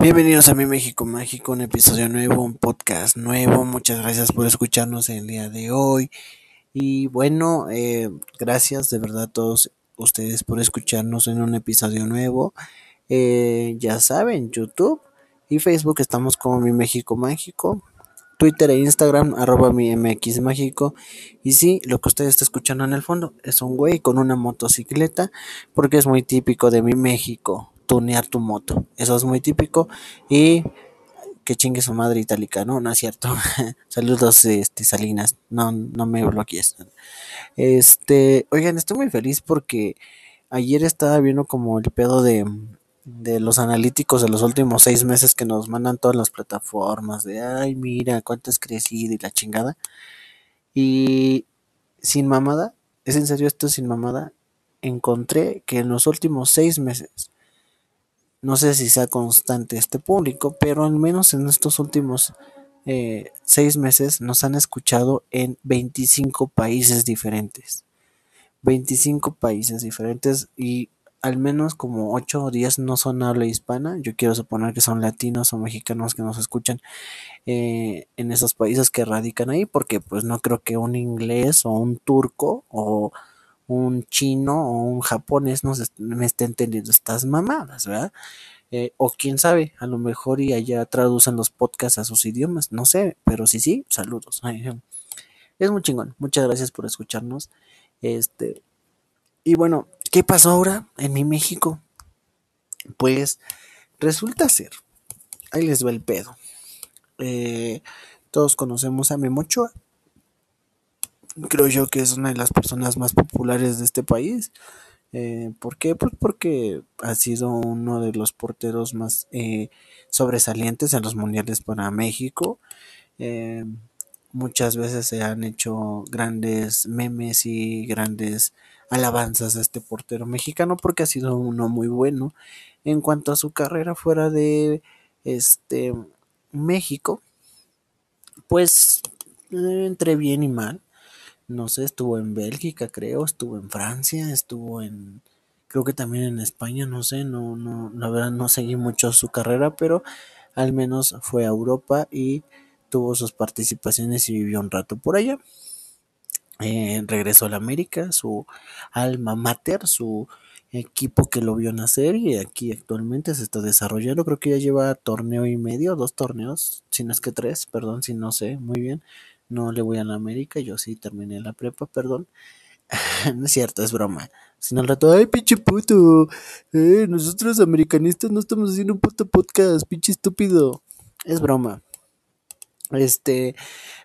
Bienvenidos a mi México Mágico, un episodio nuevo, un podcast nuevo. Muchas gracias por escucharnos el día de hoy. Y bueno, eh, gracias de verdad a todos ustedes por escucharnos en un episodio nuevo. Eh, ya saben, YouTube y Facebook estamos como mi México Mágico. Twitter e Instagram, arroba mi MX Mágico. Y sí, lo que usted está escuchando en el fondo es un güey con una motocicleta, porque es muy típico de mi México tunear tu moto. Eso es muy típico. Y que chingue su madre itálica, ¿no? No es cierto. Saludos, este, Salinas. No, no me bloquees. Este, oigan, estoy muy feliz porque ayer estaba viendo como el pedo de, de los analíticos de los últimos seis meses que nos mandan todas las plataformas de, ay, mira, cuánto has crecido y la chingada. Y sin mamada, es en serio esto sin mamada, encontré que en los últimos seis meses no sé si sea constante este público, pero al menos en estos últimos eh, seis meses nos han escuchado en 25 países diferentes. 25 países diferentes y al menos como 8 o 10 no son habla hispana. Yo quiero suponer que son latinos o mexicanos que nos escuchan eh, en esos países que radican ahí, porque pues no creo que un inglés o un turco o un chino o un japonés no me esté entendiendo estas mamadas, ¿verdad? Eh, o quién sabe, a lo mejor y allá traducen los podcasts a sus idiomas, no sé, pero sí, sí, saludos. Es muy chingón, muchas gracias por escucharnos. Este, y bueno, ¿qué pasó ahora en mi México? Pues resulta ser, ahí les va el pedo. Eh, todos conocemos a Memochoa, creo yo que es una de las personas más populares de este país. Eh, ¿Por qué? Pues porque ha sido uno de los porteros más eh, sobresalientes en los mundiales para México. Eh, muchas veces se han hecho grandes memes y grandes alabanzas a este portero mexicano porque ha sido uno muy bueno en cuanto a su carrera fuera de este México. Pues entre bien y mal no sé, estuvo en Bélgica, creo, estuvo en Francia, estuvo en, creo que también en España, no sé, no, no, la verdad no seguí mucho su carrera, pero al menos fue a Europa y tuvo sus participaciones y vivió un rato por allá. Eh, regresó a la América, su alma mater, su equipo que lo vio nacer y aquí actualmente se está desarrollando. Creo que ya lleva torneo y medio, dos torneos, si no es que tres, perdón, si no sé muy bien no le voy a la América, yo sí terminé la prepa, perdón. no es cierto, es broma. Sino al rato, ay, pinche puto. Eh, nosotros americanistas no estamos haciendo un puto podcast, pinche estúpido. Es broma. Este,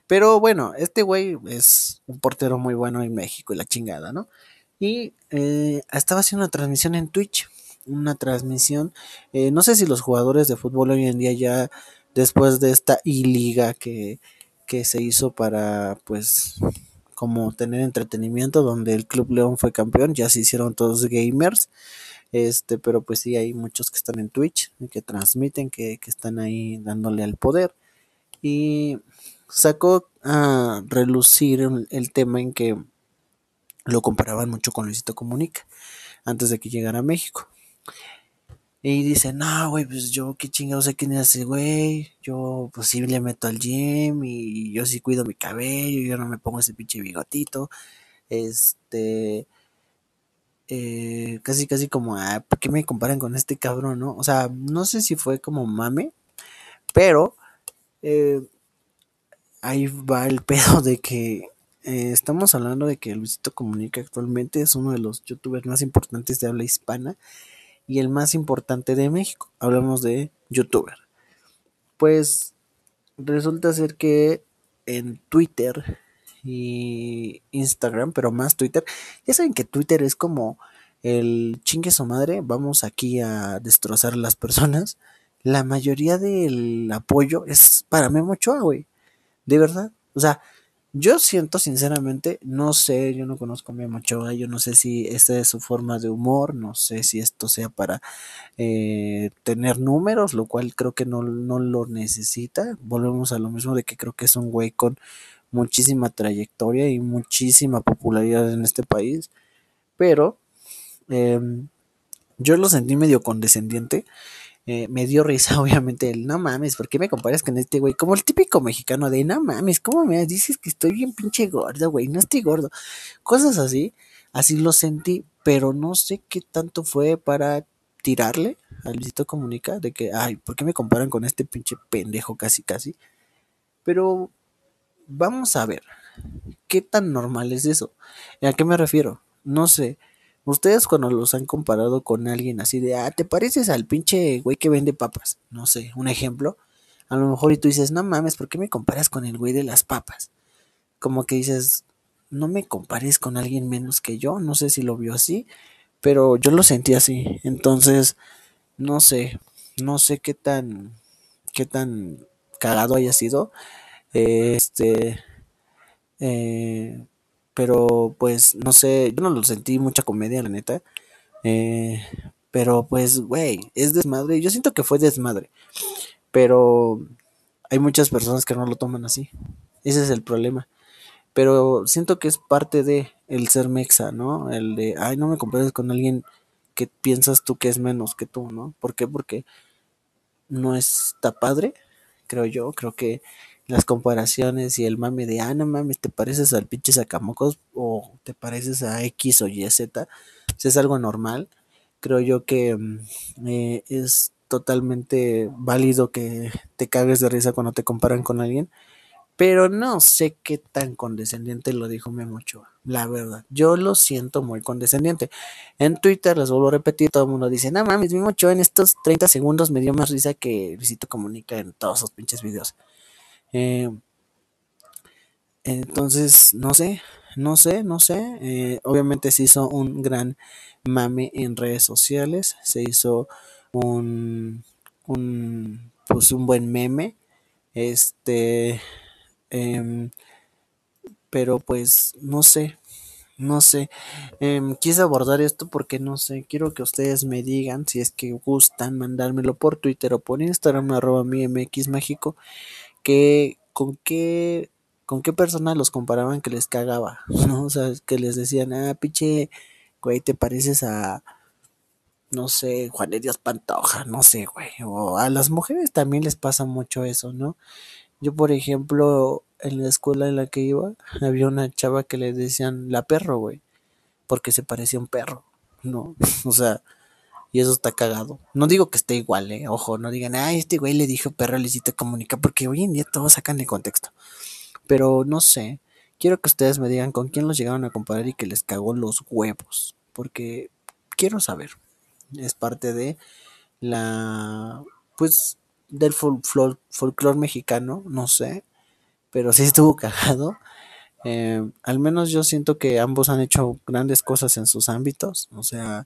pero bueno, este güey es un portero muy bueno en México y la chingada, ¿no? Y eh, estaba haciendo una transmisión en Twitch. Una transmisión, eh, no sé si los jugadores de fútbol hoy en día ya, después de esta I-Liga que que se hizo para pues como tener entretenimiento donde el Club León fue campeón, ya se hicieron todos gamers, este, pero pues sí hay muchos que están en Twitch, que transmiten, que, que están ahí dándole al poder y sacó a relucir el tema en que lo comparaban mucho con Luisito Comunica antes de que llegara a México. Y dice, no, güey, pues yo qué chingados sé quién es ese güey. Yo pues sí le meto al gym y yo sí cuido mi cabello, yo no me pongo ese pinche bigotito. Este, eh, casi casi como, ah, ¿por qué me comparan con este cabrón, no? O sea, no sé si fue como mame, pero eh, ahí va el pedo de que eh, estamos hablando de que Luisito Comunica actualmente es uno de los youtubers más importantes de habla hispana y el más importante de México. Hablamos de youtuber. Pues resulta ser que en Twitter y Instagram, pero más Twitter, ya saben que Twitter es como el chingue su madre, vamos aquí a destrozar a las personas. La mayoría del apoyo es para Memo Ochoa, güey. De verdad. O sea, yo siento sinceramente, no sé, yo no conozco a mi Ochoa, yo no sé si esta es su forma de humor, no sé si esto sea para eh, tener números, lo cual creo que no, no lo necesita. Volvemos a lo mismo de que creo que es un güey con muchísima trayectoria y muchísima popularidad en este país, pero em, yo lo sentí medio condescendiente eh, me dio risa, obviamente, el no mames, ¿por qué me comparas con este güey? Como el típico mexicano de no mames, ¿cómo me dices que estoy bien pinche gordo, güey? No estoy gordo. Cosas así, así lo sentí, pero no sé qué tanto fue para tirarle al Luisito Comunica de que, ay, ¿por qué me comparan con este pinche pendejo casi casi? Pero vamos a ver, ¿qué tan normal es eso? ¿A qué me refiero? No sé. Ustedes cuando los han comparado con alguien así de, ah, te pareces al pinche güey que vende papas. No sé, un ejemplo. A lo mejor y tú dices, no mames, ¿por qué me comparas con el güey de las papas? Como que dices, no me compares con alguien menos que yo. No sé si lo vio así, pero yo lo sentí así. Entonces, no sé, no sé qué tan, qué tan cagado haya sido. Este, eh, pero pues no sé, yo no lo sentí mucha comedia, la neta. Eh, pero pues, güey, es desmadre. Yo siento que fue desmadre. Pero hay muchas personas que no lo toman así. Ese es el problema. Pero siento que es parte de el ser mexa, ¿no? El de, ay, no me compares con alguien que piensas tú que es menos que tú, ¿no? ¿Por qué? Porque no está padre, creo yo. Creo que las comparaciones y el mame de, ah, no mames, te pareces al pinche sacamocos o te pareces a X o Y, Z, pues es algo normal. Creo yo que mm, eh, es totalmente válido que te cagues de risa cuando te comparan con alguien, pero no sé qué tan condescendiente lo dijo Memo Ochoa, la verdad. Yo lo siento muy condescendiente. En Twitter, les vuelvo a repetir, todo el mundo dice, no mames, Memo en estos 30 segundos me dio más risa que Luisito Comunica en todos sus pinches videos. Eh, entonces, no sé, no sé, no sé. Eh, obviamente se hizo un gran mame en redes sociales, se hizo un, un pues un buen meme. Este, em, pero pues no sé, no sé. Em, quise abordar esto porque no sé, quiero que ustedes me digan si es que gustan mandármelo por Twitter o por Instagram, arroba mi MX Mágico con qué, con qué los comparaban que les cagaba, ¿no? O sea, que les decían, ah, pinche, güey, te pareces a, no sé, Juan Dios Pantoja, no sé, güey. O a las mujeres también les pasa mucho eso, ¿no? Yo, por ejemplo, en la escuela en la que iba, había una chava que le decían la perro, güey, porque se parecía a un perro, ¿no? O sea, y eso está cagado. No digo que esté igual, eh. Ojo, no digan, ay, este güey le dijo perro a Luisito Comunica, porque hoy en día todos sacan de contexto. Pero no sé. Quiero que ustedes me digan con quién los llegaron a comparar y que les cagó los huevos. Porque quiero saber. Es parte de la. Pues. Del folclore mexicano, no sé. Pero sí estuvo cagado. Eh, al menos yo siento que ambos han hecho grandes cosas en sus ámbitos. O sea,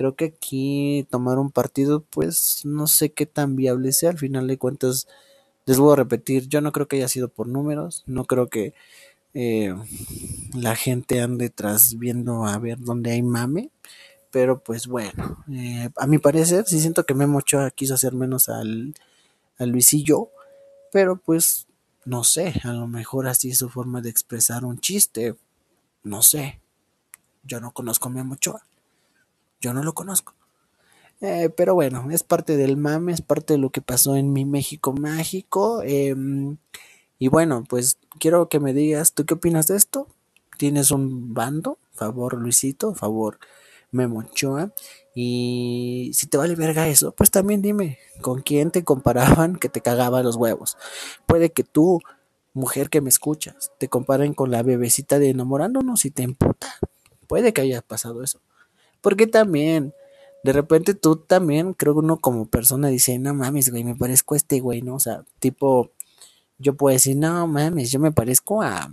creo que aquí tomar un partido, pues no sé qué tan viable sea. Al final de cuentas, les voy a repetir, yo no creo que haya sido por números, no creo que eh, la gente ande tras viendo a ver dónde hay mame. Pero pues bueno, eh, a mi parecer, sí siento que Memo Ochoa quiso hacer menos al, al Luisillo, pero pues no sé, a lo mejor así es su forma de expresar un chiste, no sé. Yo no conozco a Memo Ochoa. Yo no lo conozco. Eh, pero bueno, es parte del mame, es parte de lo que pasó en mi México mágico. Em, y bueno, pues quiero que me digas, ¿tú qué opinas de esto? ¿Tienes un bando? Favor Luisito, favor Memo Ochoa. Y si te vale verga eso, pues también dime con quién te comparaban que te cagaba los huevos. Puede que tú, mujer que me escuchas, te comparen con la bebecita de enamorándonos y te emputa. Puede que haya pasado eso. Porque también, de repente tú también, creo que uno como persona dice, no mames, güey, me parezco a este güey, ¿no? O sea, tipo, yo puedo decir, no mames, yo me parezco a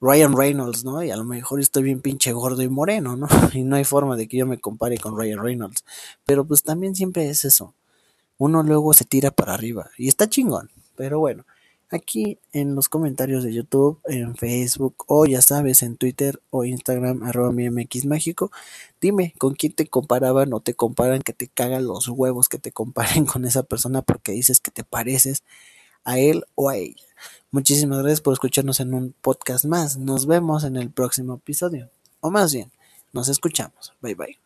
Ryan Reynolds, ¿no? Y a lo mejor estoy bien pinche gordo y moreno, ¿no? Y no hay forma de que yo me compare con Ryan Reynolds. Pero pues también siempre es eso. Uno luego se tira para arriba. Y está chingón. Pero bueno, aquí en los comentarios de YouTube, en Facebook o ya sabes, en Twitter o Instagram, arroba mi MX Mágico. Dime con quién te comparaban o te comparan que te cagan los huevos que te comparen con esa persona porque dices que te pareces a él o a ella. Muchísimas gracias por escucharnos en un podcast más. Nos vemos en el próximo episodio. O más bien, nos escuchamos. Bye bye.